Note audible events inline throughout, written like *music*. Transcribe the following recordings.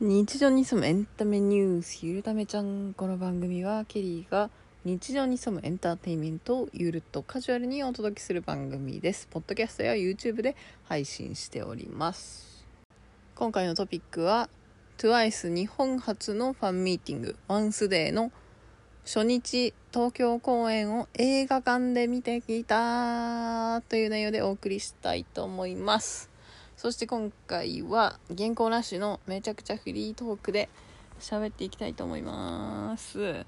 日常に潜むエンタメニュースゆるためちゃんこの番組はケリーが日常に潜むエンターテインメントをゆるっとカジュアルにお届けする番組です。ポッドキャストや YouTube で配信しております。今回のトピックは TWICE 日本初のファンミーティング。ワンスデーの初日東京公演を映画館で見てきたという内容でお送りしたいと思います。そして今回は原稿なしのめちゃくちゃフリートークで喋っていきたいと思います。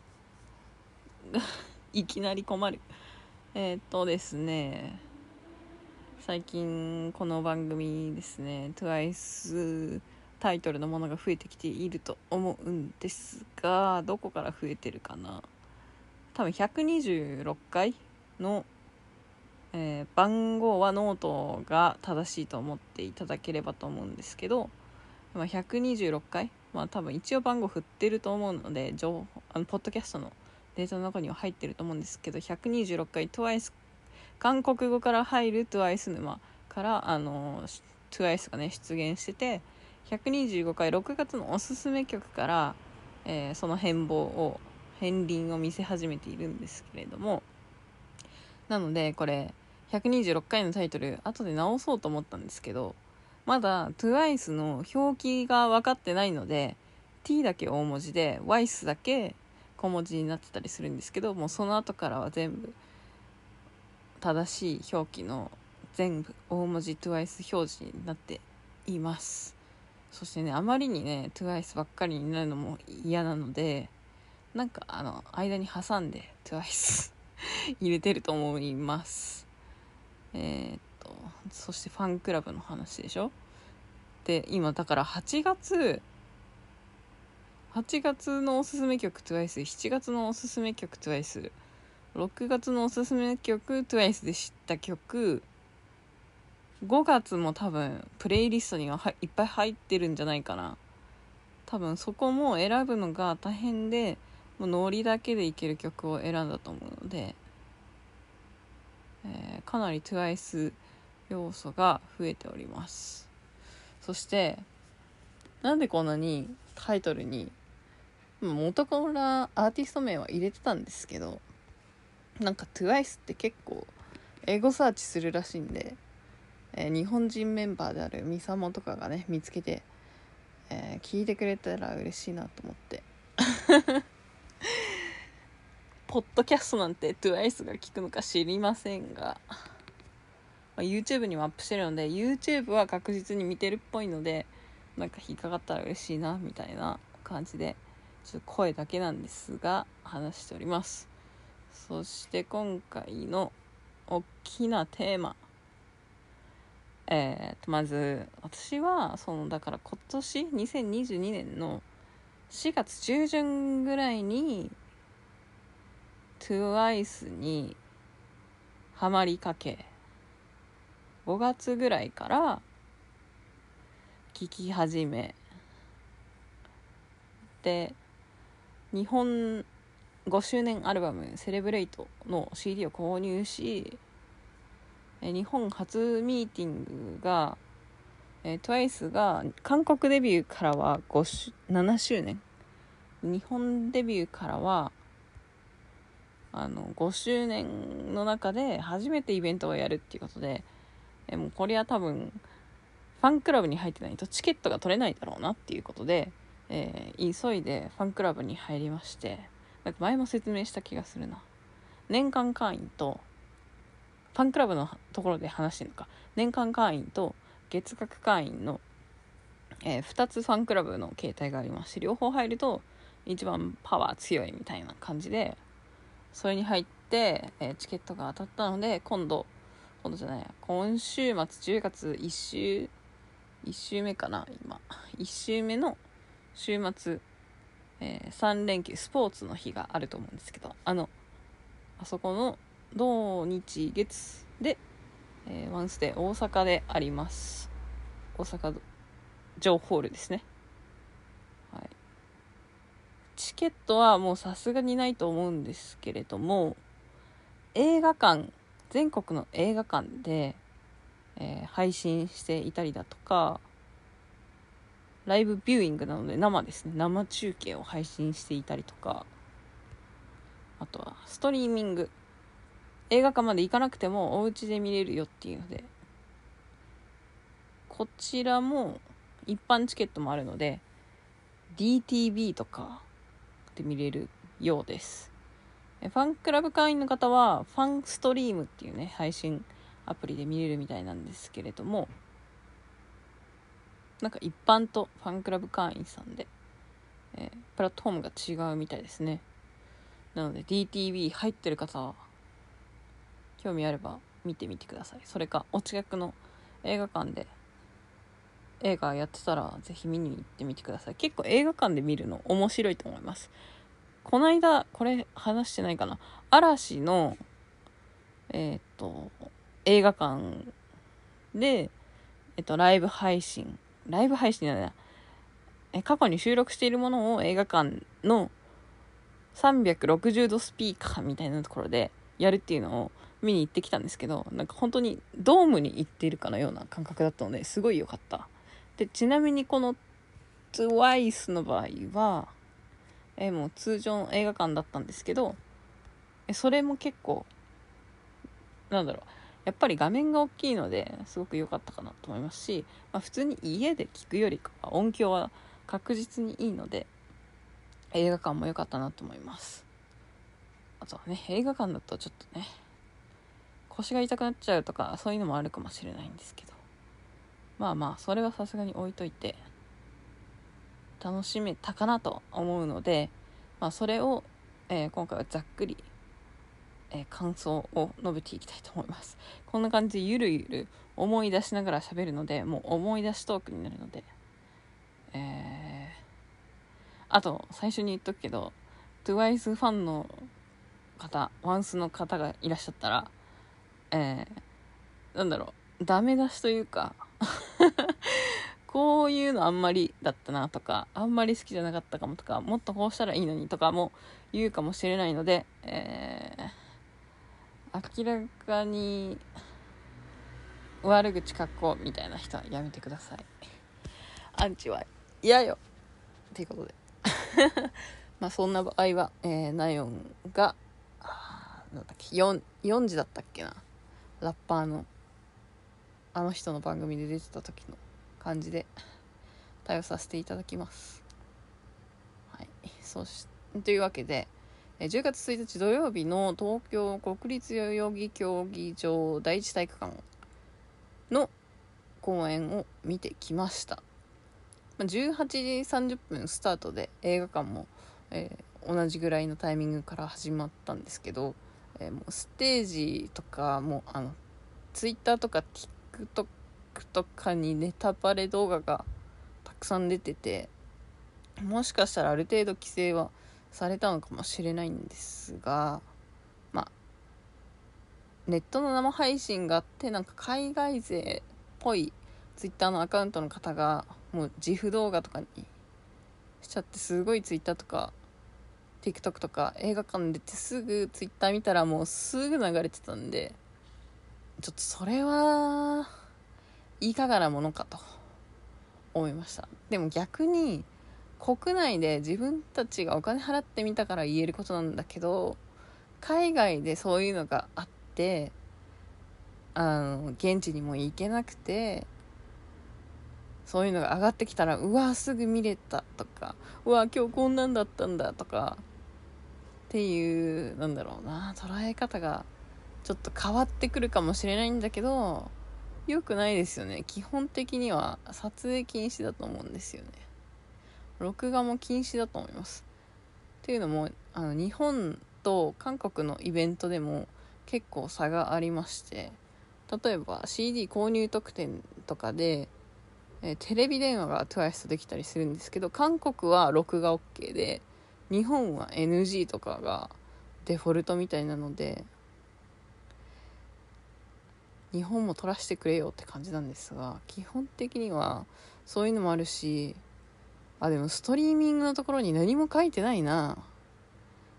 *laughs* いきなり困る。えー、っとですね。最近この番組ですね TWICE タイトルのものが増えてきていると思うんですがどこから増えてるかな。多分126回のえー、番号はノートが正しいと思っていただければと思うんですけど、まあ、126回、まあ、多分一応番号振ってると思うので情報あのポッドキャストのデータの中には入ってると思うんですけど126回 TWICE 韓国語から入る TWICE 沼からあの TWICE がね出現してて125回6月のおすすめ曲から、えー、その変貌を片鱗を見せ始めているんですけれどもなのでこれ126回のタイトル後で直そうと思ったんですけどまだ TWICE の表記が分かってないので T だけ大文字で WICE だけ小文字になってたりするんですけどもうその後からは全部正しい表記の全部大文字 TWICE 表示になっています。そしてねあまりにね TWICE ばっかりになるのも嫌なのでなんかあの間に挟んで TWICE *laughs* 入れてると思います。えー、っとそしてファンクラブの話でしょ？で今だから8月8月のおすすめ曲 TWICE7 月のおすすめ曲 TWICE6 月のおすすめ曲 TWICE で知った曲5月も多分プレイリストにはいっぱい入ってるんじゃないかな。多分そこも選ぶのが大変でもうノリだけでいける曲を選んだと思うので、えー、かなり TWICE 要素が増えております。そしてなんでこんなにタイトルに元からアーティスト名は入れてたんですけどなんか TWICE って結構英語サーチするらしいんで、えー、日本人メンバーであるミサモとかがね見つけて、えー、聞いてくれたら嬉しいなと思って。*laughs* ポッドキャストなんて TWICE が聞くのか知りませんが、まあ、YouTube にもアップしてるので YouTube は確実に見てるっぽいのでなんか引っかかったら嬉しいなみたいな感じでちょっと声だけなんですが話しております。そして今回の大きなテーマ。えー、とまず私はそのだから今年2022年の4月中旬ぐらいに TWICE にハマりかけ。5月ぐらいから聴き始め。で日本5周年アルバム「セレブレイト」の CD を購入し日本初ミーティングがえー、TWICE が韓国デビューからは5 7周年。日本デビューからはあの5周年の中で初めてイベントをやるっていうことで、え、もうこれは多分ファンクラブに入ってないとチケットが取れないだろうなっていうことで、えー、急いでファンクラブに入りましてなんか前も説明した気がするな。年間会員とファンクラブのところで話してるのか。年間会員と月額会員の、えー、2つファンクラブの形態がありまして両方入ると一番パワー強いみたいな感じでそれに入って、えー、チケットが当たったので今度今度じゃない今週末10月1週1週目かな今。1週目の週末、えー、3連休スポーツの日があると思うんですけどあのあそこの土日月でえー、ワンステ大阪であります。大阪城ホールですね。はい。チケットはもうさすがにないと思うんですけれども映画館全国の映画館で、えー、配信していたりだとかライブビューイングなので生ですね。生中継を配信していたりとかあとはストリーミング。映画館まで行かなくてもお家で見れるよっていうので。こちらも一般チケットもあるので DTV とかで見れるようです。ファンクラブ会員の方はファンストリームっていうね配信アプリで見れるみたいなんですけれどもなんか一般とファンクラブ会員さんで、えー、プラットフォームが違うみたいですね。なので DTV 入ってる方は興味あれば見てみてください。それかお近くの映画館で映画やってたらぜひ見に行ってみてください。結構映画館で見るの面白いと思います。この間これ話してないかな。嵐のえー、っと映画館でえっとライブ配信。ライブ配信じゃないえ過去に収録しているものを映画館の360度スピーカーみたいなところでやるっていうのを見に行ってきたんですけどなんか本当にドームに行っているかのような感覚だったのですごい良かった。でちなみにこの TWICE の場合はえもう通常の映画館だったんですけどそれも結構なんだろうやっぱり画面が大きいのですごく良かったかなと思いますし、まあ、普通に家で聞くよりかは音響は確実にいいので映画館も良かったなと思います。あとはね映画館だとちょっとね腰が痛くなっちゃうとかそういうのもあるかもしれないんですけど。まあまあそれはさすがに置いといて楽しめたかなと思うので、まあ、それを、えー、今回はざっくり、えー、感想を述べていきたいと思います。こんな感じでゆるゆる思い出しながら喋るのでもう思い出しトークになるのでえー、あと最初に言っとくけど TWICE ファンの方ワンスの方がいらっしゃったらえー、なんだろう。ダメ出しというか。*laughs* こういうのあんまりだったなとかあんまり好きじゃなかったかもとかもっとこうしたらいいのにとかも言うかもしれないので、えー、明らかに悪口書こうみたいな人はやめてください。アンチは嫌よ。っていうことで。*laughs* まあそんな場合は、えー、ナヨンがなんだっけ 4, 4時だったっけな。ラッパーのあの人の番組で出てた時の感じで対応させていただきます。はい、そしというわけで10月1日土曜日の東京国立代々木競技場第一体育館の公演を見てきました18時30分スタートで映画館も、えー、同じぐらいのタイミングから始まったんですけどえー、もうステージとかもあのツイッターとか TikTok とかにネタバレ動画がたくさん出ててもしかしたらある程度規制はされたのかもしれないんですがまあネットの生配信があってなんか海外勢っぽいツイッターのアカウントの方がもう自負動画とかにしちゃってすごいツイッターとか TikTok とか映画館出てすぐ Twitter 見たらもうすぐ流れてたんでちょっとそれはいかがなものかと思いました。でも逆に国内で自分たちがお金払ってみたから言えることなんだけど海外でそういうのがあってあの現地にも行けなくてそういうのが上がってきたらうわすぐ見れたとかうわ今日こんなんだったんだとかっていうなんだろうな捉え方がちょっと変わってくるかもしれないんだけど良くないですよね。基本的には撮影禁止だと思うんですよね。録画も禁止だと思います。っていうのもあの日本と韓国のイベントでも結構差がありまして例えば CD 購入特典とかで、えー、テレビ電話が TWICE できたりするんですけど韓国は録画 OK で日本は NG とかがデフォルトみたいなので日本も取らせてくれよって感じなんですが基本的にはそういうのもあるしあでもストリーミングのところに何も書いてないな。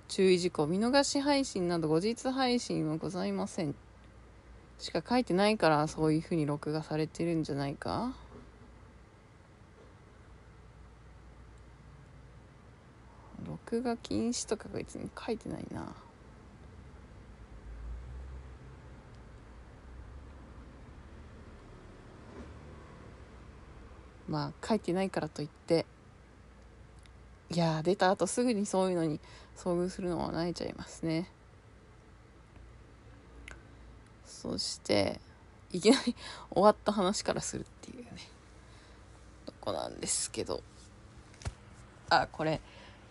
注意事項見逃し配信など後日配信はございません。しか書いてないからそういう風に録画されてるんじゃないか。録画禁止とか別に書いてないな。まあ書いてないからといっていや出た後すぐにそういうのに遭遇するのは慣れちゃいますね。そしていきなり終わった話からするっていうねとこなんですけど。あこれ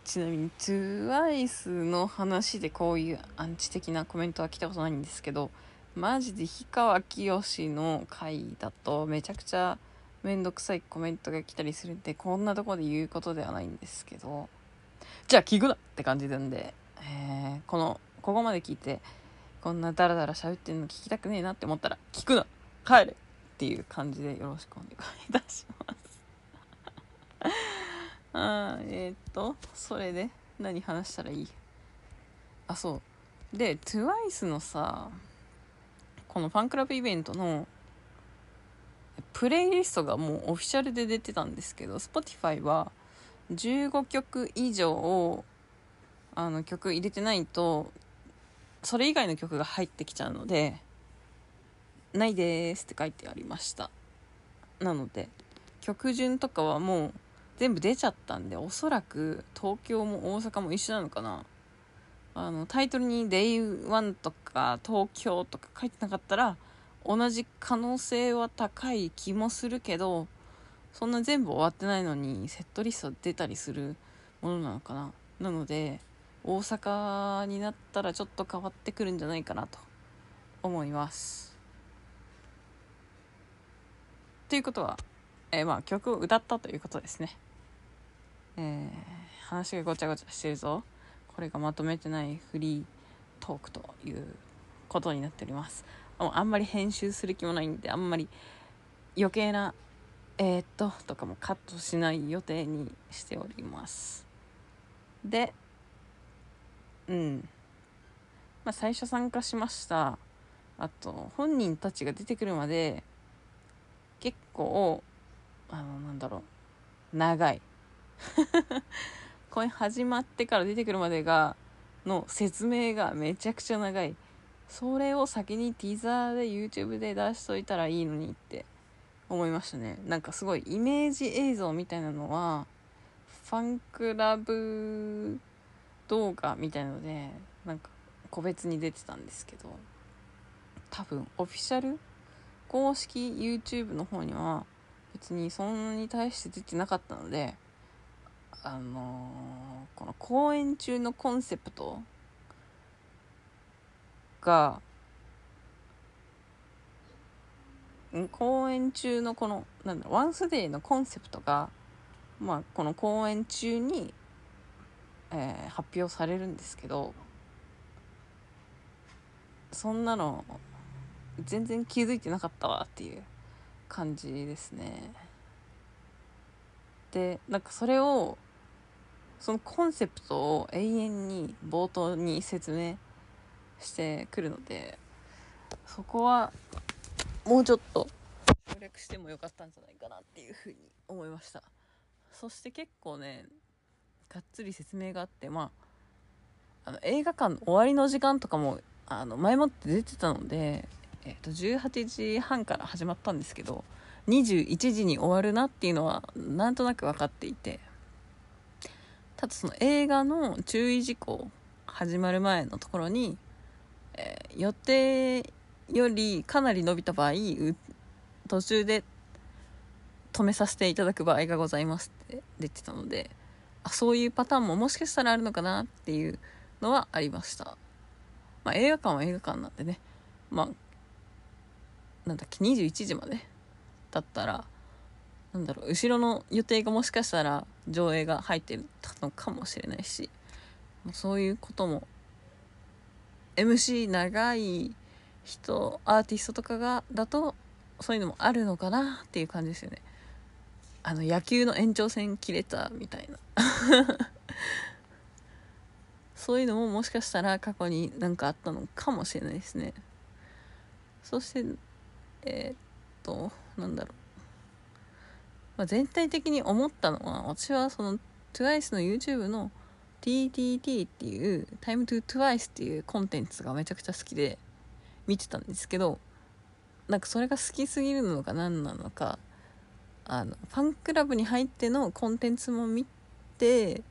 ちなみに TWICE の話でこういうアンチ的なコメントは来たことないんですけどマジで氷川きよしの回だとめちゃくちゃめんどくさいコメントが来たりするんでこんなとこで言うことではないんですけどじゃあ聞くなって感じなんで、えー、このここまで聞いてこんなダラダラ喋ってんの聞きたくねえなって思ったら聞くな帰れっていう感じでよろしくお願いいたします。あえー、っとそれで何話したらいい？あそう。で TWICE のさこのファンクラブイベントのプレイリストがもうオフィシャルで出てたんですけど Spotify は15曲以上をあの曲入れてないとそれ以外の曲が入ってきちゃうのでないですって書いてありました。なので曲順とかはもう全部出ちゃったんでおそらく東京も大阪も一緒なのかな。あのタイトルに Day1 とか東京とか書いてなかったら同じ可能性は高い気もするけどそんな全部終わってないのにセットリスト出たりするものなのかな。なので大阪になったらちょっと変わってくるんじゃないかなと思います。ということは、えー、まあ曲を歌ったということですね。えー、話がごちゃごちゃしてるぞ。これがまとめてないフリートークということになっております。もうあんまり編集する気もないんであんまり余計なえー、っととかもカットしない予定にしております。でうん。まあ最初参加しました。あと本人たちが出てくるまで結構あのなんだろう長い。*laughs* これ始まってから出てくるまでがの説明がめちゃくちゃ長い。それを先にティザーで YouTube で出しといたらいいのにって思いましたね。なんかすごいイメージ映像みたいなのはファンクラブ動画みたいのでなんか個別に出てたんですけど多分オフィシャル公式 YouTube の方には別にそんなに対して出てなかったのであのー、この公演中のコンセプトが公演中のこのなんだワンスデーのコンセプトが、まあ、この公演中に、えー、発表されるんですけどそんなの全然気づいてなかったわっていう感じですね。でなんかそれをそのコンセプトを永遠に冒頭に説明してくるのでそこはもうちょっと省略してもよかったんじゃないかなっていうふうに思いました。そして結構ねがっつり説明があってまああの映画館の終わりの時間とかもあの前もって出てたので、えー、と18時半から始まったんですけど21時に終わるなっていうのはなんとなく分かっていてただその映画の注意事項始まる前のところに、えー、予定よりかなり伸びた場合途中で止めさせていただく場合がございますって出てたのであそういうパターンももしかしたらあるのかなっていうのはありました、まあ、映画館は映画館なんでね。まあなんだっけ21時までだったらなんだろう後ろの予定がもしかしたら上映が入ってたのかもしれないしそういうことも MC 長い人アーティストとかがだとそういうのもあるのかなっていう感じですよね。あの野球の延長戦切れたみたいな。*laughs* そういうのももしかしたら過去に何かあったのかもしれないですね。そしてえー、っとなんだろう、まあ、全体的に思ったのは私はその TWICE の YouTube の TTT っていう Time to Twice っていうコンテンツがめちゃくちゃ好きで見てたんですけどなんかそれが好きすぎるのか何なのかあのファンクラブに入ってのコンテンツも見て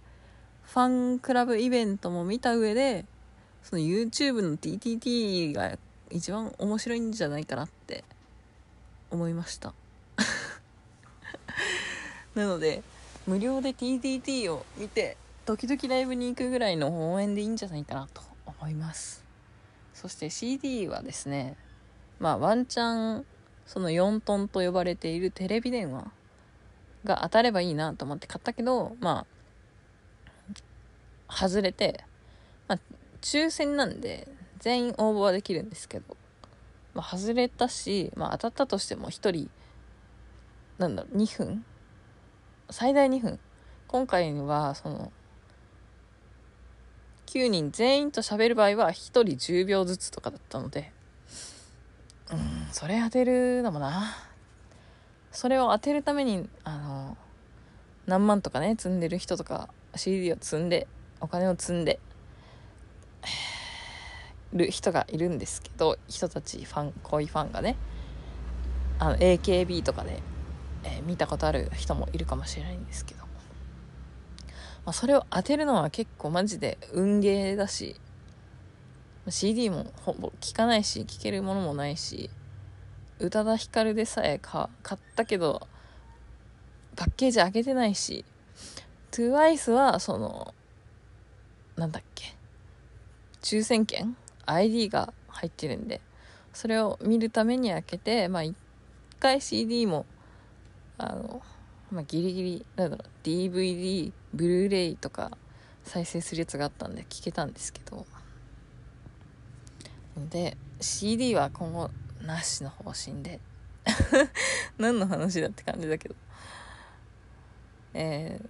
ファンクラブイベントも見た上でその YouTube の TTT が一番面白いんじゃないかなって思いました。*laughs* なので無料で TTT を見て時々ライブに行くぐらいの応援でいいんじゃないかなと思います。そして CD はですねまあワンチャンその4トンと呼ばれているテレビ電話が当たればいいなと思って買ったけどまあ外れてまあ抽選なんで全員応募はできるんですけど、まあ、外れたし、まあ、当たったとしても1人なんだろう2分？最大2分？今回はその9人全員と喋る場合は1人10秒ずつとかだったのでうんそれ当てるのもな。それを当てるためにあの何万とかね積んでる人とか CD を積んでお金を積んでる人がいるんですけど人たちファン恋ファンがねあの AKB とかで、えー、見たことある人もいるかもしれないんですけど、まあ、それを当てるのは結構マジで運ゲーだし。CD もほぼ聴かないし聴けるものもないし。宇多田ヒカルでさえ買ったけどパッケージ開けてないし。TWICE はそのなんだっけ。抽選券？ID が入ってるんで。それを見るために開けてまあ一回 CD もあの、まあ、ギリギリなんだろう DVD ブルーレイとか再生するやつがあったんで聞けたんですけど。で CD は今後なしの方針で。*laughs* 何の話だって感じだけど。え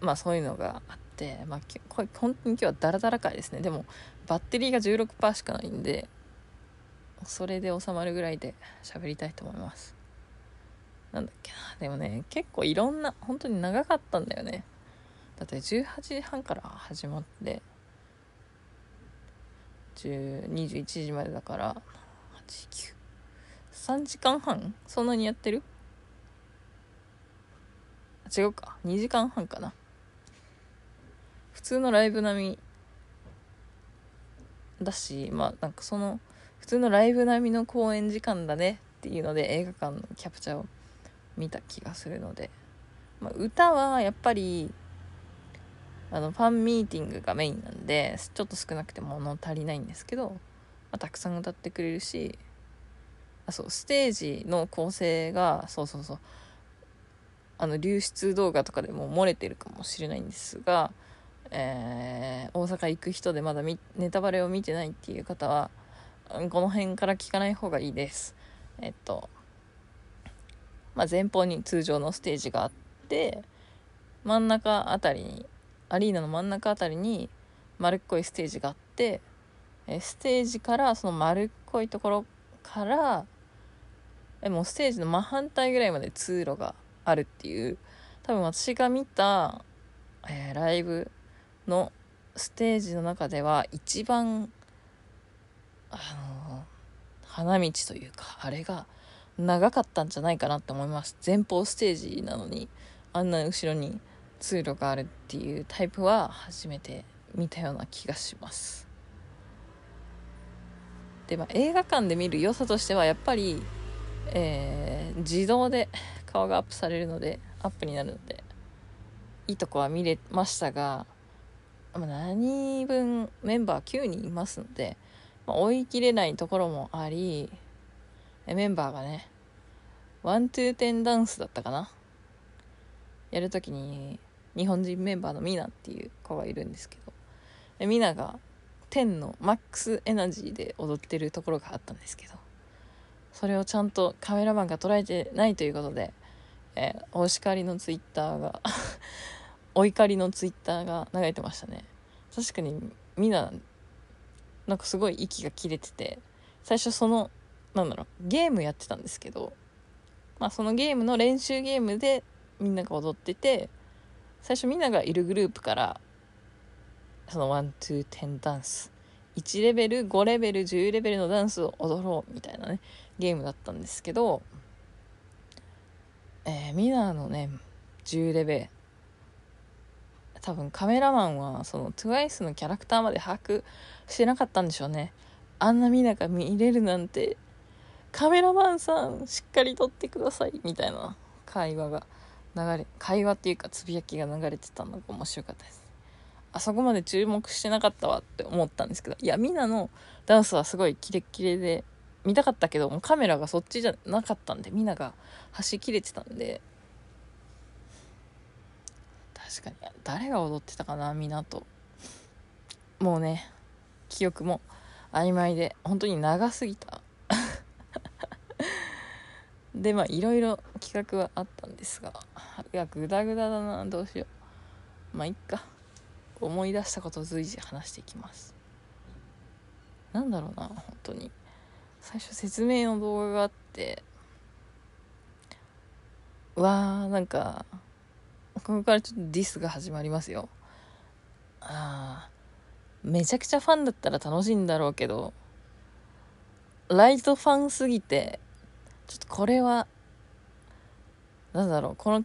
ー、まあそういうのがあって、まあ、これ本当に今日はダラダラ回ですね。でもバッテリーが16%しかないんでそれで収まるぐらいで喋りたいと思います。なんだっけな。でもね結構いろんな本当に長かったんだよね。だって18時半から始まって21時までだから893時間半？そんなにやってる？違うか。2時間半かな。普通のライブ並み。だしまあなんかその普通のライブ並みの公演時間だねっていうので映画館のキャプチャーを見た気がするので、まあ、歌はやっぱりあのファンミーティングがメインなんでちょっと少なくて物足りないんですけど、まあ、たくさん歌ってくれるしあそうステージの構成がそうそうそうあの流出動画とかでも漏れてるかもしれないんですが、えー、大阪行く人でまだネタバレを見てないっていう方はこの辺から聞かない方がいいです。えっとまあ前方に通常のステージがあって真ん中あたりにアリーナの真ん中あたりに丸っこいステージがあってステージからその丸っこいところからえもうステージの真反対ぐらいまで通路があるっていう多分私が見た、えー、ライブのステージの中では一番あの花道というかあれが長かったんじゃないかなって思います。前方ステージなのにあんな後ろに通路があるっていうタイプは初めて見たような気がします。で、まあ、映画館で見る良さとしてはやっぱり、えー、自動で顔がアップされるのでアップになるのでいいとこは見れましたが、まあ、何分メンバー9人いますので、まあ、追い切れないところもありメンバーがねワントゥーテンダンスだったかな？やるときに日本人メンバーのミナっていう子がいるんですけどミナが10のマックスエナジーで踊ってるところがあったんですけどそれをちゃんとカメラマンが捉えてないということで、えー、お叱りのツイッターが *laughs* お怒りのツイッターが流れてましたね。確かにみんななんかすごい息が切れてて最初そのなんだろう。ゲームやってたんですけどまあそのゲームの練習ゲームでみんなが踊ってて最初みんながいるグループからその1-2-10ダンス1レベル5レベル10レベルのダンスを踊ろうみたいなねゲームだったんですけどえー、ミナのね10レベル多分カメラマンはその TWICE のキャラクターまで把握してなかったんでしょうね。あんなミナが見れるなんてカメラマンさんしっかり撮ってくださいみたいな会話が流れ会話っていうかつぶやきが流れてたのが面白かったです。あそこまで注目してなかったわって思ったんですけどいやミナのダンスはすごいキレッキレで見たかったけどもカメラがそっちじゃなかったんでミナが端切れてたんで。確かに誰が踊ってたかなみなと。もうね記憶も曖昧で本当に長すぎた。でまあいろいろ企画はあったんですがいやグダグダだなどうしよう。まあいっか。思い出したことを随時話していきます。なんだろうな本当に。最初説明の動画があってわーなんかここからちょっとディスが始まりますよ。ああめちゃくちゃファンだったら楽しいんだろうけどライトファンすぎてちょっとこれはなんだろうこの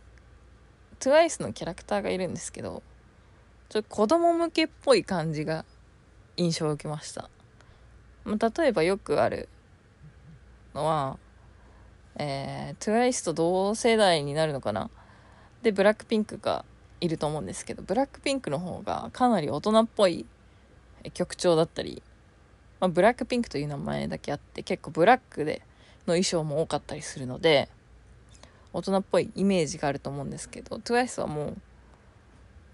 TWICE のキャラクターがいるんですけどちょっと子供向けっぽい感じが印象を受けました。ま例えばよくあるのはえー、TWICE と同世代になるのかな？でブラックピンクがいると思うんですけどブラックピンクの方がかなり大人っぽい曲調だったり、まあ、ブラックピンクという名前だけあって結構ブラックでの衣装も多かったりするので大人っぽいイメージがあると思うんですけど TWICE はも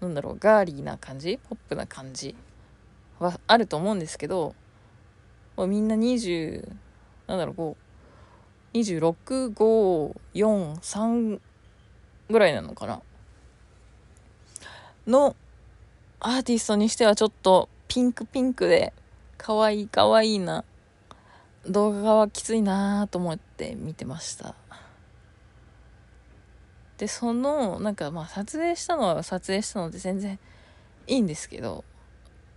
うなんだろうガーリーな感じポップな感じはあると思うんですけどもうみんな20なんだろう2654３ぐらいなのかな？のアーティストにしてはちょっとピンクピンクで可愛い可愛いな動画はきついなと思って見てました。でそのなんかまあ撮影したのは撮影したので全然いいんですけど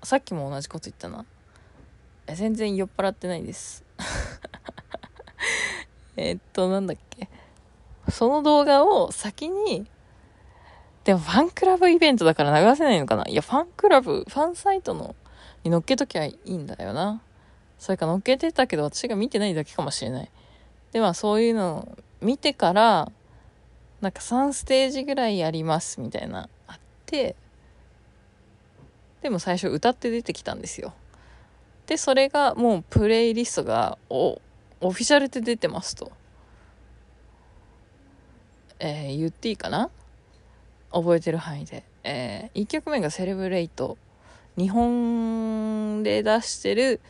さっきも同じこと言ったな。全然酔っ払ってないです。*laughs* えっとなんだっけ。その動画を先に、でもファンクラブイベントだから流せないのかな。いや、ファンクラブ、ファンサイトの、に乗っけときゃいいんだよな。それか乗っけてたけど私が見てないだけかもしれない。で、まあそういうのを見てから、なんか3ステージぐらいやりますみたいな、あって、でも最初歌って出てきたんですよ。で、それがもうプレイリストがおオフィシャルで出てますと。えー、言っていいかな？覚えてる範囲で。えー、1曲目がセレブレイト。日本で出してる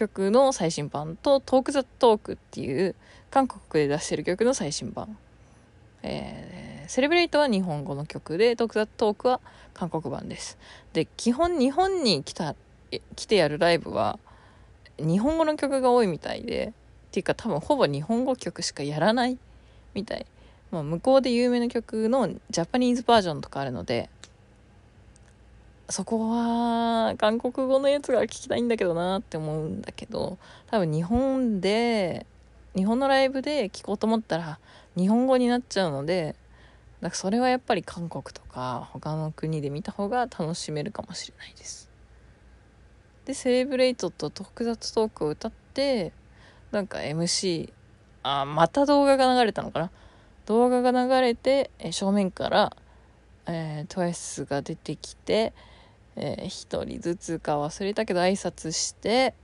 曲の最新版とトークザトークっていう韓国で出してる曲の最新版。えー、セレブレイトは日本語の曲でトークザトークは韓国版です。で、基本日本に来た、来てやるライブは日本語の曲が多いみたいで、っていうか多分ほぼ日本語曲しかやらないみたい。まあ、向こうで有名な曲のジャパニーズバージョンとかあるのでそこは韓国語のやつが聞きたいんだけどなって思うんだけど多分日本で日本のライブで聴こうと思ったら日本語になっちゃうのでだからそれはやっぱり韓国とか他の国で見た方が楽しめるかもしれないです。でセレブレイトと特撮トークを歌ってなんか MC あまた動画が流れたのかな？動画が流れて、正面から、えー、TWICE が出てきて、えー、1人ずつか忘れたけど挨拶して。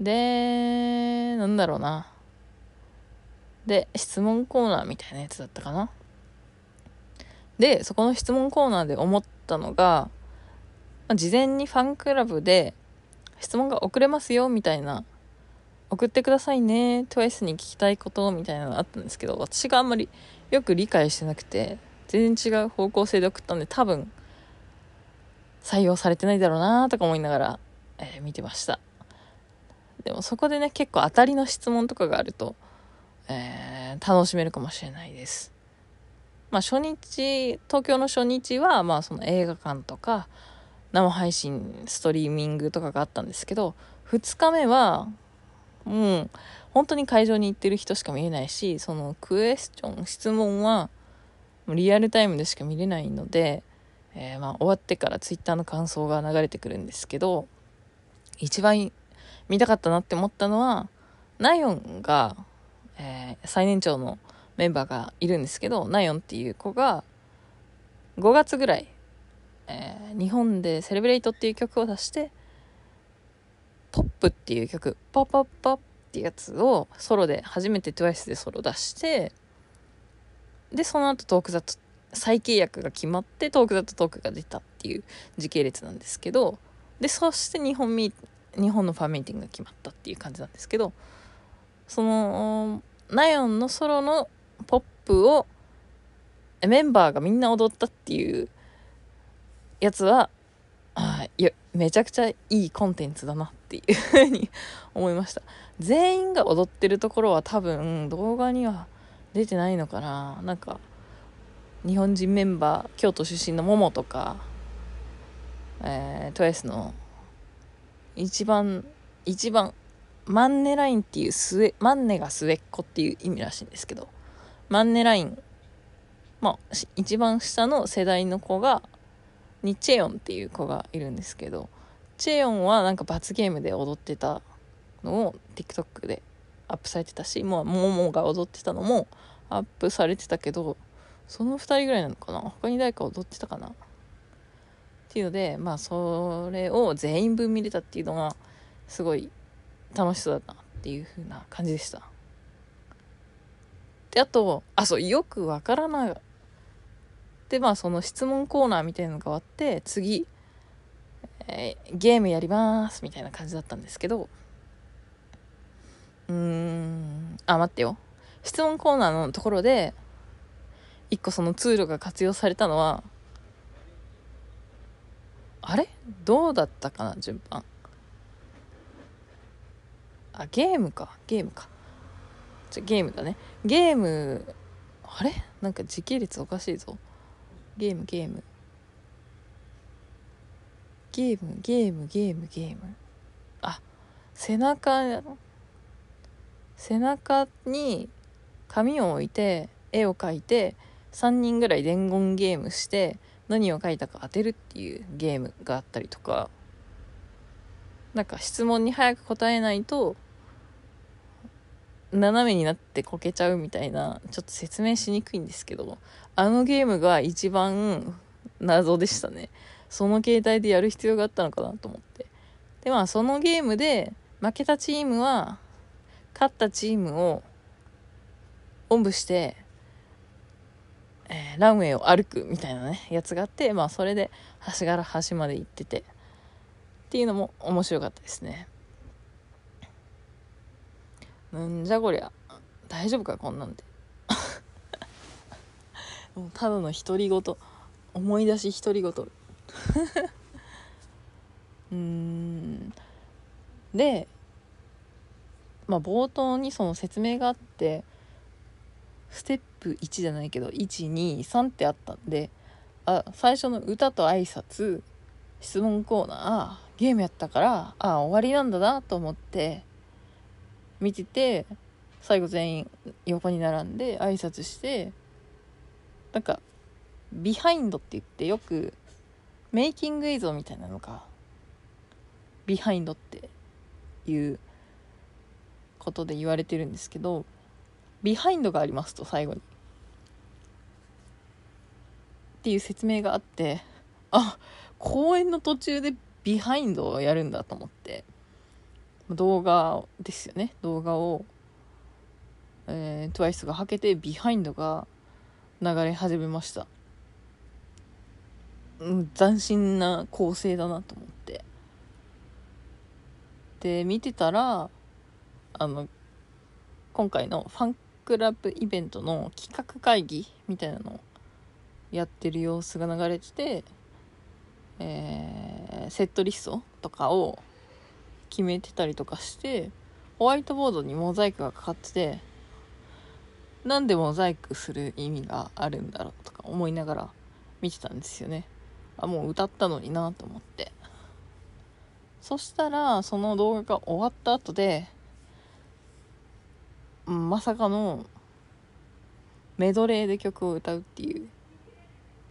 でなんだろうな。で質問コーナーみたいなやつだったかな。でそこの質問コーナーで思ったのが、まあ、事前にファンクラブで質問が遅れますよみたいな送ってくださいね TWICE に聞きたいことみたいなのがあったんですけど私があんまりよく理解してなくて全然違う方向性で送ったんで多分採用されてないだろうなとか思いながら、えー、見てました。でもそこでね結構当たりの質問とかがあると、えー、楽しめるかもしれないです。まあ初日東京の初日はまあその映画館とか生配信ストリーミングとかがあったんですけど2日目はもう本当に会場に行ってる人しか見えないしそのクエスチョン質問はリアルタイムでしか見れないので、えー、まあ終わってからツイッターの感想が流れてくるんですけど一番見たかったなって思ったのはナヨンが、えー、最年長のメンバーがいるんですけどナヨンっていう子が5月ぐらい、えー、日本で「セレブレイト」っていう曲を出して「ポップ」っていう曲「ポッポッポッ」ってやつをソロで初めて TWICE でソロ出してでその後トークザと再契約が決まってトークザとトークが出たっていう時系列なんですけどでそして日本ミ日本のファンミーティングが決まったっていう感じなんですけどそのナヨンのソロのポップをメンバーがみんな踊ったっていうやつはあいやめちゃくちゃいいコンテンツだなっていうふうに *laughs* 思いました。全員が踊ってるところは多分動画には出てないのかな。なんか日本人メンバー京都出身のモモとか、えー、トエスの一番一番マンネラインっていう末マンネが末っ子っていう意味らしいんですけどマンネラインまあ一番下の世代の子がにチェヨンっていう子がいるんですけどチェヨンはなんか罰ゲームで踊ってたのを TikTok でアップされてたしもうモモが踊ってたのもアップされてたけどその2人ぐらいなのかな？他に誰か踊ってたかな？っていうのでまあそれを全員分見れたっていうのがすごい楽しそうだったっていう風な感じでした。であとあそうよくわからないでまあその質問コーナーみたいなのが終わって次、えー、ゲームやりますみたいな感じだったんですけど。うーん。あ待ってよ。質問コーナーのところで一個そのツールが活用されたのはあれ？どうだったかな？順番。あゲームか。ゲームか。じゃゲームだね。ゲームあれ？なんか時系列おかしいぞ。ゲームゲーム。ゲームゲームゲームゲーム。あ背中背中に紙を置いて絵を描いて3人ぐらい伝言ゲームして何を書いたか当てるっていうゲームがあったりとかなんか質問に早く答えないと斜めになってこけちゃうみたいなちょっと説明しにくいんですけどあのゲームが一番謎でしたね。その携帯でやる必要があったのかなと思って。でまあそのゲームで負けたチームは勝ったチームをおんぶして、えー、ランウェイを歩くみたいなねやつがあってまあそれで端から端まで行っててっていうのも面白かったですね。なんじゃこりゃ大丈夫かこんなんで *laughs* もうただの独り言思い出し独り言。*laughs* うん。でまあ冒頭にその説明があってステップ1じゃないけど123ってあったんであ最初の歌と挨拶質問コーナーゲームやったからあ終わりなんだなと思って見てて最後全員横に並んで挨拶してなんかビハインドって言ってよくメイキング映像みたいなのがビハインドっていうことで言われてるんですけどビハインドがありますと最後に。っていう説明があってあ公演の途中でビハインドをやるんだと思って。動画ですよね。動画を、えー、TWICE がはけてビハインドが流れ始めました、斬新な構成だなと思って。で見てたらあの今回のファンクラブイベントの企画会議みたいなのをやってる様子が流れてて、えー、セットリストとかを決めてたりとかしてホワイトボードにモザイクがかかっててなんでモザイクする意味があるんだろうとか思いながら見てたんですよね。あもう歌ったのになと思って。そしたらその動画が終わった後でまさかのメドレーで曲を歌うっていう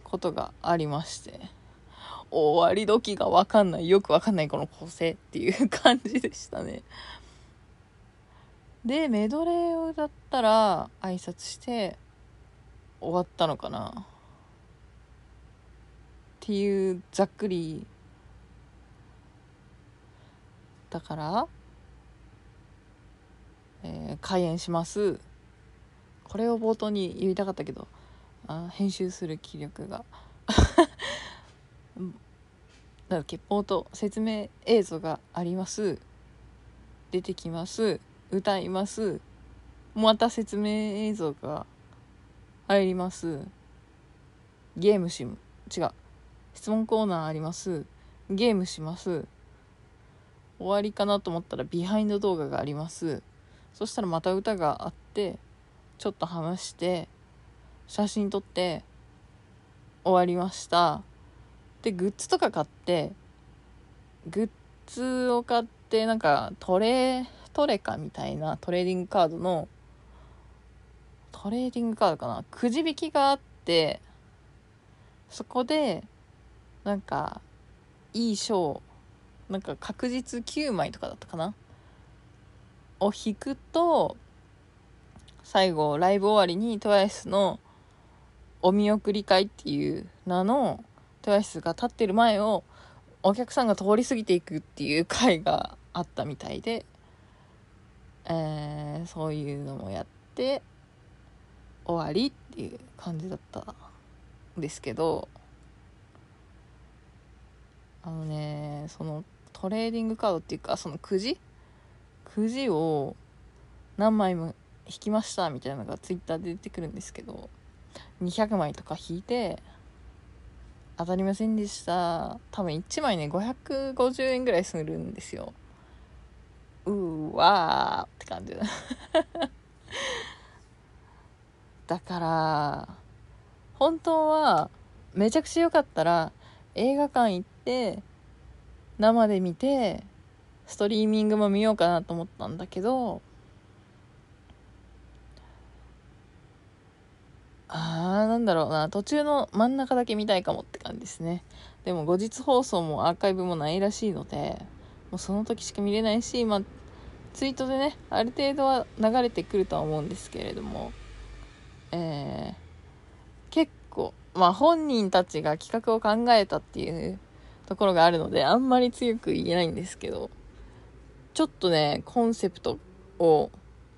ことがありまして終わり時が分かんないよく分かんないこの構成っていう感じでしたね。でメドレーを歌ったら挨拶して終わったのかな。っていうざっくりだからえー、開演します。これを冒頭に言いたかったけどあ編集する気力が。*laughs* だから冒頭説明映像があります。出てきます。歌います。また説明映像が入ります。ゲームしむ違う。質問コーナーあります。ゲームします。終わりかなと思ったらビハインド動画があります。そしたらまた歌があってちょっと話して写真撮って終わりました。でグッズとか買ってグッズを買ってなんかトレトレカみたいなトレーディングカードのトレーディングカードかな？くじ引きがあってそこでなんかいい賞なんか確実9枚とかだったかな？を引くと最後ライブ終わりに TWICE のお見送り会っていう名の TWICE が立ってる前をお客さんが通り過ぎていくっていう会があったみたいで、えー、そういうのもやって終わりっていう感じだったんですけどあのねそのトレーディングカードっていうかそのくじくじを何枚も引きましたみたいなのがツイッターで出てくるんですけど200枚とか引いて当たりませんでした。多分1枚ね550円ぐらいするんですよ。うわーって感じだ *laughs* から本当はめちゃくちゃ良かったら映画館行って生で見てストリーミングも見ようかなと思ったんだけどあーなんだろうな。途中の真ん中だけ見たいかもって感じですね。でも後日放送もアーカイブもないらしいのでもうその時しか見れないしまあツイートでねある程度は流れてくるとは思うんですけれどもえー、結構まあ本人たちが企画を考えたっていうところがあるのであんまり強く言えないんですけどちょっとね、コンセプトを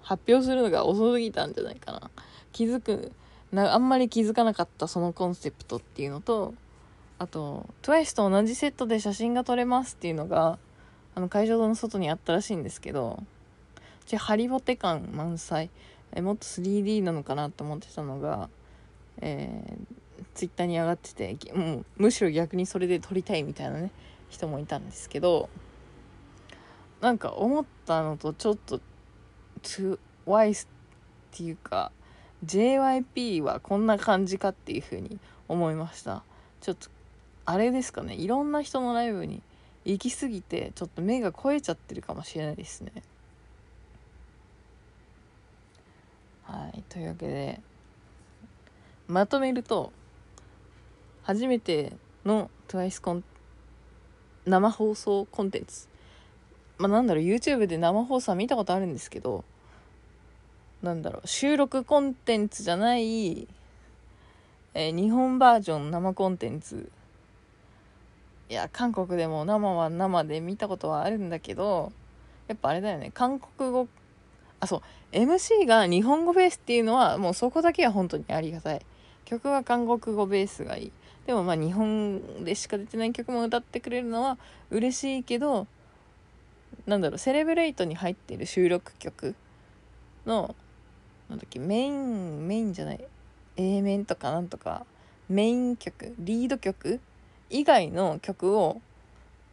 発表するのが遅すぎたんじゃないかな。気づく、なあんまり気づかなかったそのコンセプトっていうのと、あと、TWICE と同じセットで写真が撮れますっていうのが、あの会場の外にあったらしいんですけど、ちハリボテ感満載。え、もっと 3D なのかなと思ってたのが、えー、ツイッターに上がってて、もうむしろ逆にそれで撮りたいみたいなね、人もいたんですけど、なんか思ったのとちょっと TWICE っていうか JYP はこんな感じかっていう風に思いました。ちょっとあれですかね。いろんな人のライブに行き過ぎてちょっと目が肥えちゃってるかもしれないですね。はい。というわけでまとめると初めての TWICE コン生放送コンテンツ。まあ、なんだろう YouTube で生放送見たことあるんですけどなんだろう収録コンテンツじゃない、えー、日本バージョン生コンテンツ。いや韓国でも生は生で見たことはあるんだけどやっぱあれだよね韓国語あそう MC が日本語ベースっていうのはもうそこだけは本当にありがたい。曲は韓国語ベースがいい。でもまあ日本でしか出てない曲も歌ってくれるのは嬉しいけどなんだろうセレブレイトに入ってる収録曲のなんだっけメインメインじゃない A 面とかなんとかメイン曲リード曲以外の曲を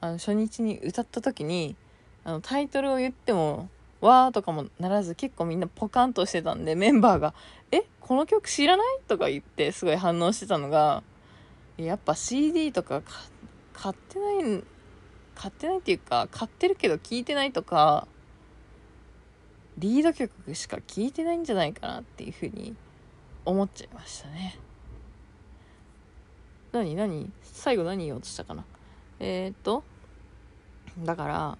あの初日に歌った時にあのタイトルを言ってもわーとかもならず結構みんなポカンとしてたんでメンバーが「えこの曲知らない?」とか言ってすごい反応してたのがやっぱ CD とか買ってない買ってないっていうか買ってるけど聞いてないとかリード曲しか聴いてないんじゃないかなっていうふうに思っちゃいましたね。何何？最後何言おうとしたかな？えー、っとだから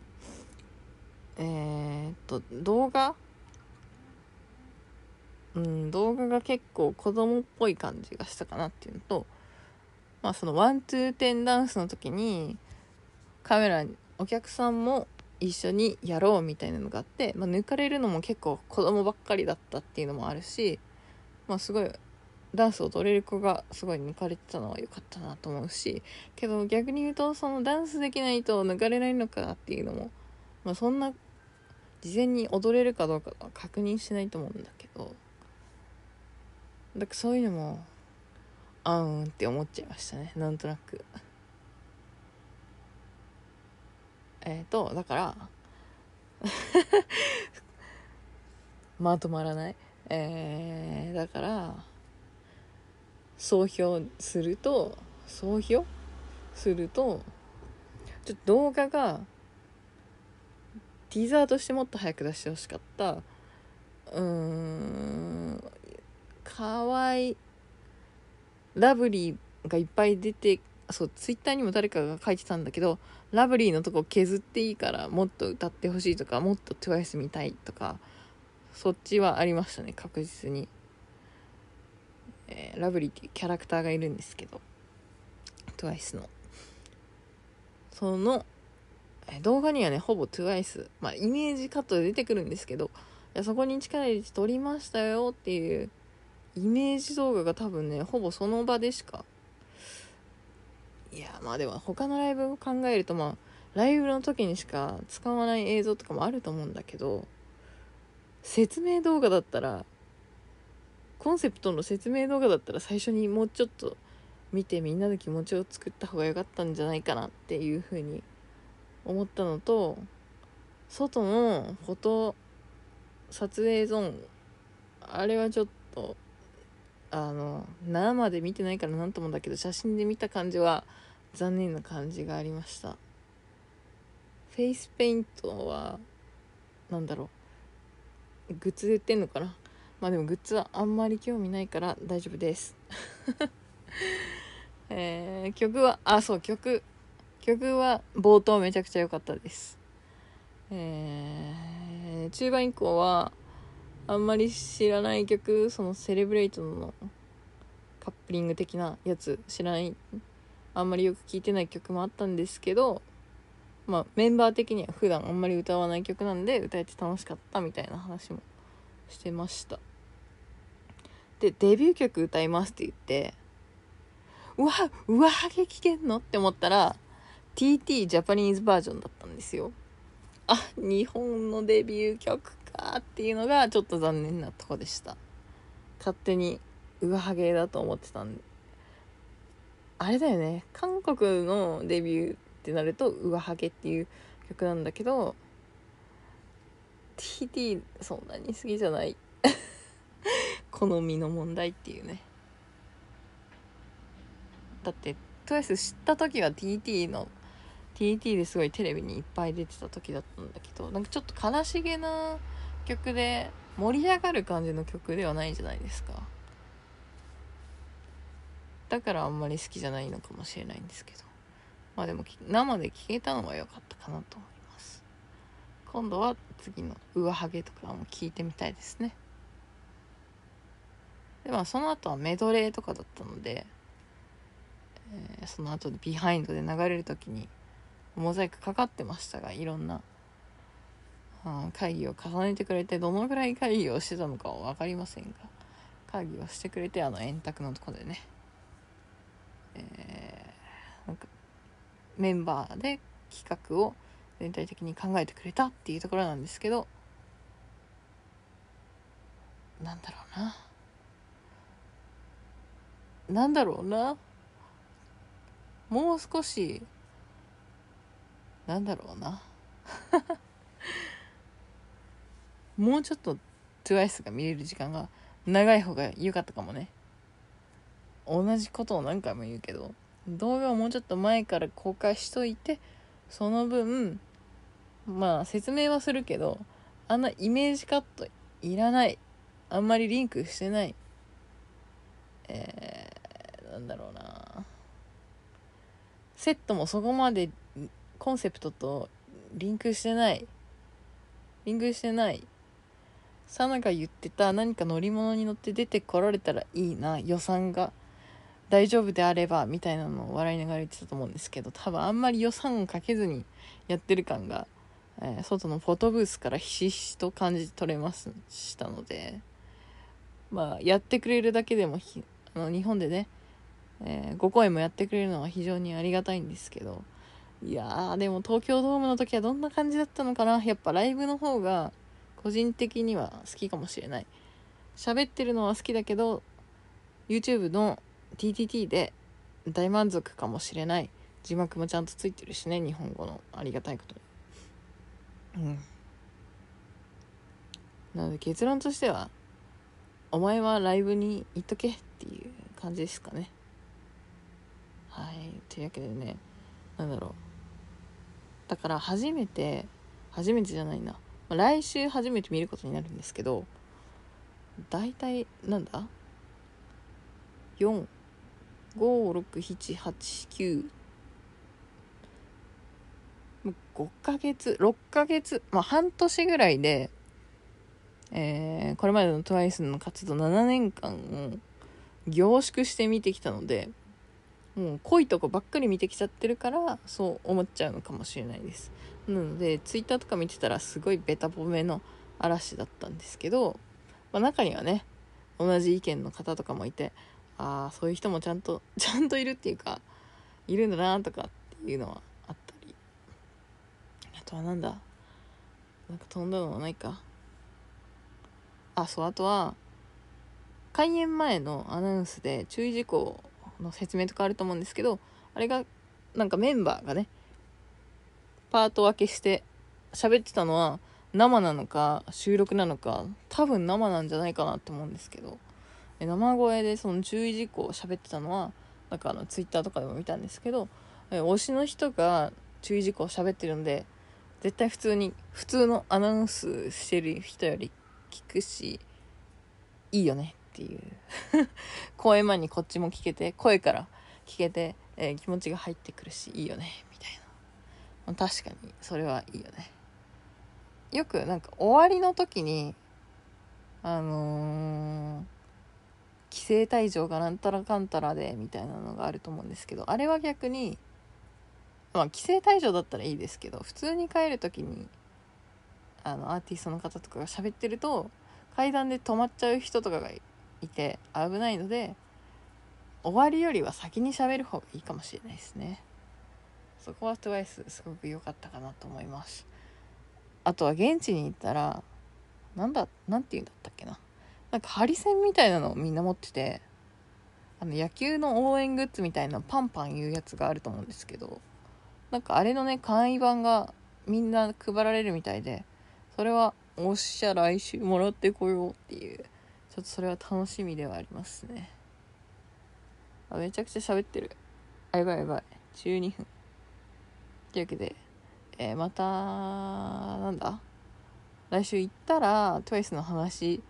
えー、っと動画？うん動画が結構子供っぽい感じがしたかなっていうのとまあそのワンツーテンダンスの時にカメラお客さんも一緒にやろうみたいなのがあって、まあ、抜かれるのも結構子供ばっかりだったっていうのもあるし、まあ、すごいダンスを踊れる子がすごい抜かれてたのは良かったなと思うしけど逆に言うとそのダンスできないと抜かれないのかっていうのも、まあ、そんな事前に踊れるかどうかは確認しないと思うんだけどだからそういうのもあうんって思っちゃいましたねなんとなく。えっ、ー、とだから *laughs* まとまらない。えー、だから総評すると総評するとちょっと動画がティーザーとしてもっと早く出してほしかった。うーんかわいラブリーがいっぱい出てそうツイッターにも誰かが書いてたんだけどラブリーのとこ削っていいからもっと歌ってほしいとかもっと TWICE 見たいとかそっちはありましたね確実に、えー、ラブリーっていうキャラクターがいるんですけど TWICE の。その、え動画にはねほぼ TWICE まあイメージカットで出てくるんですけどいやそこに力入れて撮りましたよっていうイメージ動画が多分ねほぼその場でしかいやまあでも他のライブを考えるとまあライブの時にしか使わない映像とかもあると思うんだけど説明動画だったらコンセプトの説明動画だったら最初にもうちょっと見てみんなの気持ちを作った方が良かったんじゃないかなっていうふうに思ったのと外のフォト撮影ゾーンあれはちょっとあの生で見てないから何ともだけど写真で見た感じは残念な感じがありました。フェイスペイントは何だろう。グッズで売ってんのかな。まあでもグッズはあんまり興味ないから大丈夫です。*laughs* えー、曲はあそう曲曲は冒頭めちゃくちゃ良かったです。えー、中盤以降はあんまり知らない曲そのセレブレイトのカップリング的なやつ知らない？あんまりよく聴いてない曲もあったんですけどまあメンバー的には普段あんまり歌わない曲なんで歌えて楽しかったみたいな話もしてました。でデビュー曲歌いますって言ってうわうわハゲ聴けんの？って思ったら TT ジャパニーズバージョンだったんですよ。あ日本のデビュー曲。かっていうのがちょっと残念なとこでした。勝手にウワハゲだと思ってたんで。あれだよね。韓国のデビューってなるとウワハゲっていう曲なんだけど TT そんなに好きじゃない。*laughs* 好みの問題っていうね。だって TWICE 知った時は TT の TT ですごいテレビにいっぱい出てた時だったんだけどなんかちょっと悲しげな曲で盛り上がる感じの曲ではないじゃないですか。だからあんまり好きじゃないのかもしれないんですけど。まあでも生で聴けたのは良かったかなと思います。今度は次の「ウワハゲ」とかも聞いてみたいですね。でまあその後はメドレーとかだったので、え、その後でビハインドで流れる時にモザイクかかってましたがいろんな会議を重ねてくれてどのぐらい会議をしてたのかは分かりませんが会議をしてくれてあの円卓のとこでね、えー、なんかメンバーで企画を全体的に考えてくれたっていうところなんですけどなんだろうな。なんだろうな。もう少しなんだろうな。*laughs* もうちょっと TWICE が見れる時間が長い方が良かったかもね。同じことを何回も言うけど動画をもうちょっと前から公開しといてその分まあ説明はするけどあんなイメージカットいらない。あんまりリンクしてない。えー、なんだろうな。セットもそこまでコンセプトとリンクしてない。リンクしてない。サナが言ってた何か乗り物に乗って出てこられたらいいな予算が大丈夫であればみたいなのを笑いながら言ってたと思うんですけど多分あんまり予算をかけずにやってる感が、えー、外のフォトブースからひしひしと感じ取れましたのでまあやってくれるだけでもあの日本でね、えー、5公演もやってくれるのは非常にありがたいんですけどいやーでも東京ドームの時はどんな感じだったのかな。やっぱライブの方が個人的には好きかもしれない。喋ってるのは好きだけど YouTube の TTT で大満足かもしれない。字幕もちゃんとついてるしね日本語のありがたいことに。うん。なので結論としてはお前はライブに行っとけっていう感じですかね。はい。というわけでねなんだろう。だから初めて初めてじゃないな来週初めて見ることになるんですけど大体なんだ？4 56789 5ヶ月6ヶ月まあ半年ぐらいで、えー、これまでの TWICE の活動7年間を凝縮して見てきたのでもう濃いとこばっかり見てきちゃってるからそう思っちゃうのかもしれないです。なので Twitter とか見てたらすごいベタ褒めの嵐だったんですけど、まあ、中にはね同じ意見の方とかもいてああそういう人もちゃんと *laughs* ちゃんといるっていうかいるんだなとかっていうのはあったり。あとはなんだなんか飛んだのはないか。あそうあとは開演前のアナウンスで注意事項の説明とかあると思うんですけどあれがなんかメンバーがねパート分けして喋ってたのは生なのか収録なのか多分生なんじゃないかなと思うんですけど。生声でその注意事項を喋ってたのはなんかあのツイッターとかでも見たんですけど推しの人が注意事項を喋ってるんで絶対普通に普通のアナウンスしてる人より聞くしいいよねっていう。公演前にこっちも聞けて声から聞けて、えー、気持ちが入ってくるしいいよね。確かにそれはいいよね。よくなんか終わりの時にあのー規制退場がなんたらかんたらでみたいなのがあると思うんですけどあれは逆にまあ規制退場だったらいいですけど普通に帰る時にあのアーティストの方とかが喋ってると階段で止まっちゃう人とかがいて危ないので終わりよりは先に喋る方がいいかもしれないですね。そこは TWICE すごく良かったかなと思います。あとは現地に行ったらなんだなんて言うんだったっけな。なんかハリセンみたいなのをみんな持っててあの野球の応援グッズみたいなパンパンいうやつがあると思うんですけどなんかあれのね簡易版がみんな配られるみたいでそれはおっしゃ来週もらってこようっていうちょっとそれは楽しみではありますね。あめちゃくちゃ喋ってる。あやばいやばい。12分。というわけで、えー、またなんだ？来週行ったら TWICE の話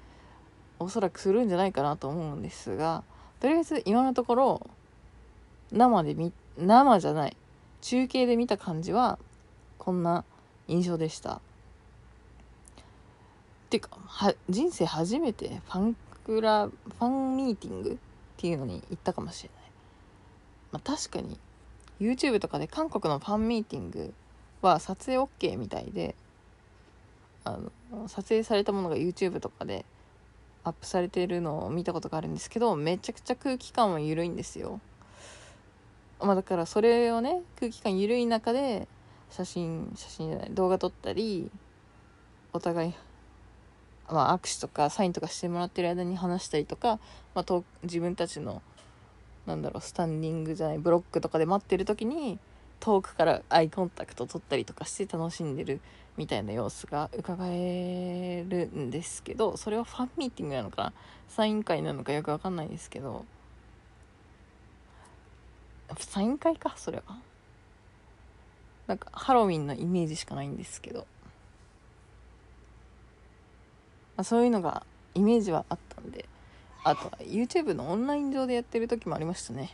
おそらくするんじゃないかなと思うんですがとりあえず今のところ生で見生じゃない中継で見た感じはこんな印象でした。ていうかは人生初めてファンクラファンミーティングっていうのに行ったかもしれない、まあ、確かに YouTube とかで韓国のファンミーティングは撮影 OK みたいであの撮影されたものが YouTube とかでアップされてるのを見たことがあるんですけどめちゃくちゃ空気感は緩いんですよ。まあだからそれをね空気感緩い中で写真写真じゃない動画撮ったりお互い、まあ、握手とかサインとかしてもらってる間に話したりとか、まあ、と自分たちのなんだろうスタンディングじゃないブロックとかで待ってる時に遠くからアイコンタクト取ったりとかして楽しんでるみたいな様子が伺えるんですけどそれはファンミーティングなのかなサイン会なのかよくわかんないですけど。サイン会かそれは。なんかハロウィンのイメージしかないんですけど、まあ、そういうのがイメージはあったんで。あとは YouTube のオンライン上でやってる時もありましたね。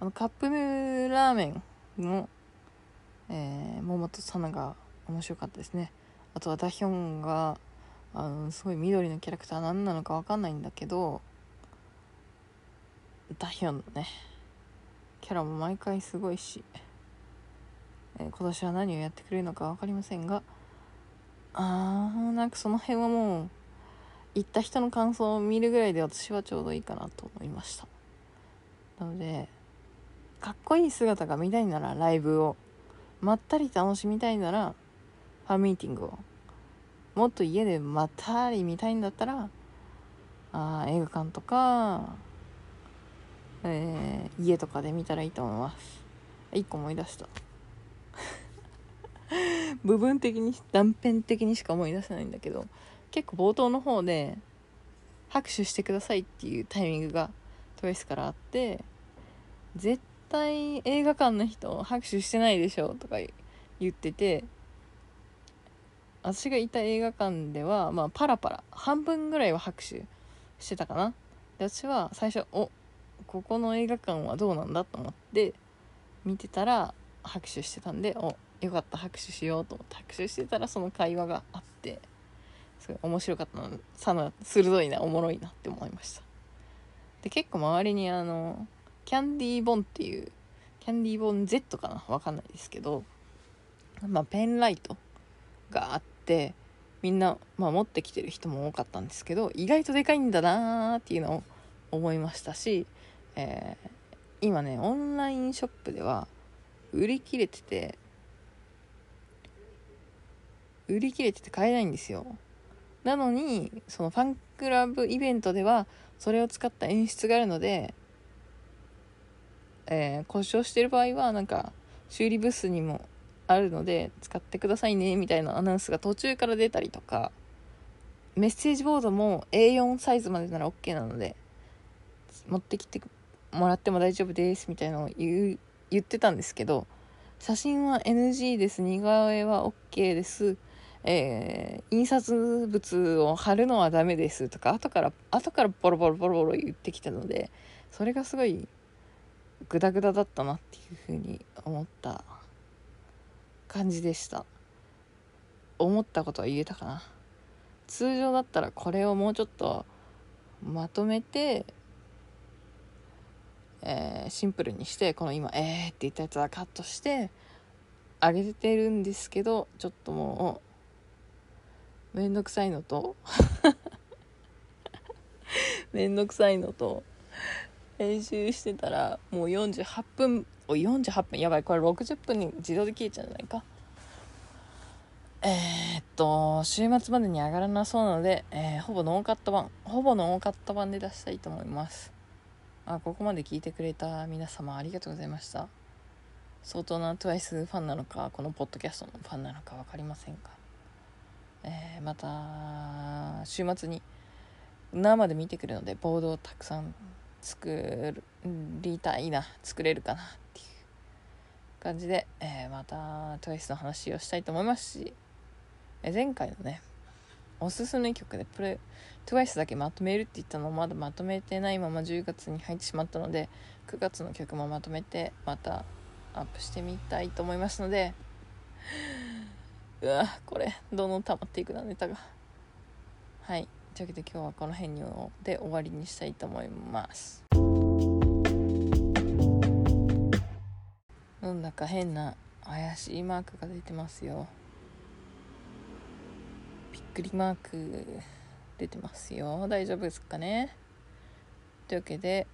あのカップラーメンの、えー、桃とサナが面白かったですね。あとはダヒョンがあのすごい緑のキャラクター何なのか分かんないんだけどダヒョンのね。キャラも毎回すごいし、えー、今年は何をやってくれるのか分かりませんがあーなんかその辺はもう行った人の感想を見るぐらいで私はちょうどいいかなと思いました。なのでかっこいい姿が見たいならライブをまったり楽しみたいならファンミーティングをもっと家でまったり見たいんだったらあ映画館とか、えー、家とかで見たらいいと思います。一個思い出した。*laughs* 部分的に断片的にしか思い出せないんだけど。結構冒頭の方で拍手してくださいっていうタイミングがトイスからあって絶対映画館の人拍手してないでしょとか言ってて私がいた映画館では、まあ、パラパラ半分ぐらいは拍手してたかな。で私は最初おここの映画館はどうなんだと思って見てたら拍手してたんでおよかった拍手しようと思って拍手してたらその会話があって。すごい面白かったの。さな鋭いなおもろいなって思いました。で結構周りにあのキャンディーボンっていうキャンディーボン Z かな？わかんないですけどまあペンライトがあってみんな、まあ、持ってきてる人も多かったんですけど意外とでかいんだなーっていうのを思いましたし、えー、今ねオンラインショップでは売り切れてて売り切れてて買えないんですよ。なのにそのファンクラブイベントではそれを使った演出があるので、えー、故障してる場合はなんか修理ブースにもあるので使ってくださいねみたいなアナウンスが途中から出たりとかメッセージボードも A4 サイズまでなら OK なので持ってきてもらっても大丈夫ですみたいなのを言言ってたんですけど写真は NG です似顔絵は OK ですえー、印刷物を貼るのはダメですとか後から後からボロボロボロボロ言ってきたのでそれがすごいグダグダだったなっていうふうに思った感じでした。思ったことは言えたかな。通常だったらこれをもうちょっとまとめて、えー、シンプルにしてこの今「えー」って言ったやつはカットしてあげてるんですけどちょっともうめんどくさいのと？*laughs* めんどくさいのと？編集してたらもう48分お48分やばいこれ60分に自動で消えちゃうんじゃないか？えー、っと週末までに上がらなそうなので、えー、ほぼノーカット版ほぼノーカット版で出したいと思います。あここまで聞いてくれた皆様ありがとうございました。相当な TWICE ファンなのかこのポッドキャストのファンなのか分かりませんが、えー、また週末に生で見てくるのでボードをたくさん作りたいな作れるかなっていう感じで、えー、また TWICE の話をしたいと思いますし、えー、前回のねおすすめ曲でプレ TWICE だけまとめるって言ったのをまだまとめてないまま10月に入ってしまったので9月の曲もまとめてまたアップしてみたいと思いますのでうわこれどんどん溜まっていくなネタが。はい。というわけで今日はこの辺で終わりにしたいと思います。なんだか変な怪しいマークが出てますよ。びっくりマーク出てますよ。大丈夫ですかね？というわけで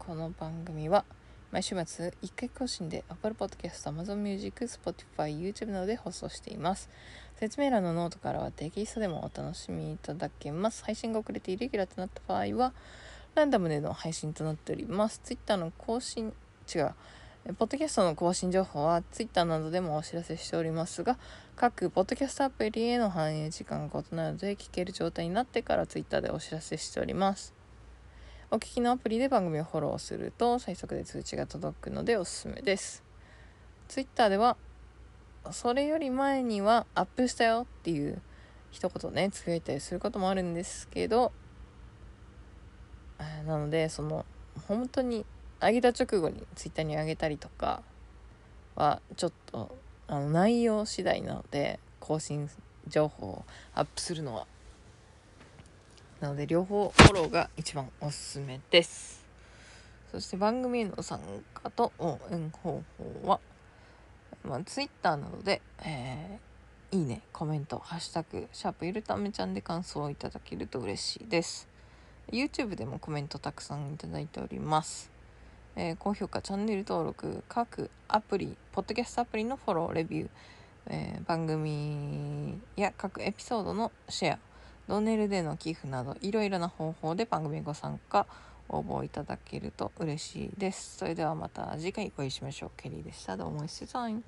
この番組は毎週末1回更新で Apple Podcast、Amazon Music、Spotify、YouTube などで放送しています。説明欄のノートからはテキストでもお楽しみいただけます。配信が遅れてイレギュラーとなった場合は、ランダムでの配信となっております。Twitter の更新、違う、ポッドキャストの更新情報は Twitter などでもお知らせしておりますが各ポッドキャストアプリへの反映時間が異なるので聞ける状態になってから Twitter でお知らせしておりますお聞きのアプリで番組をフォローすると最速で通知が届くのでおすすめです。Twitter ではそれより前にはアップしたよっていう一言ねつぶやいたりすることもあるんですけどなのでその本当に上げた直後に Twitter に上げたりとかはちょっとあの内容次第なので更新情報をアップするのはなので両方フォローが一番おすすめです。そして番組への参加と応援方法は、まあ、Twitter などで、えー、いいねコメント「ハッシュタグシャープゆるためちゃん」で感想をいただけると嬉しいです。YouTube でもコメントたくさんいただいております。えー、高評価チャンネル登録各アプリポッドキャストアプリのフォローレビュー、えー、番組や各エピソードのシェアドネルでの寄付などいろいろな方法で番組ご参加応募いただけると嬉しいです。それではまた次回お会いしましょう。ケリーでした。どうも一緒さん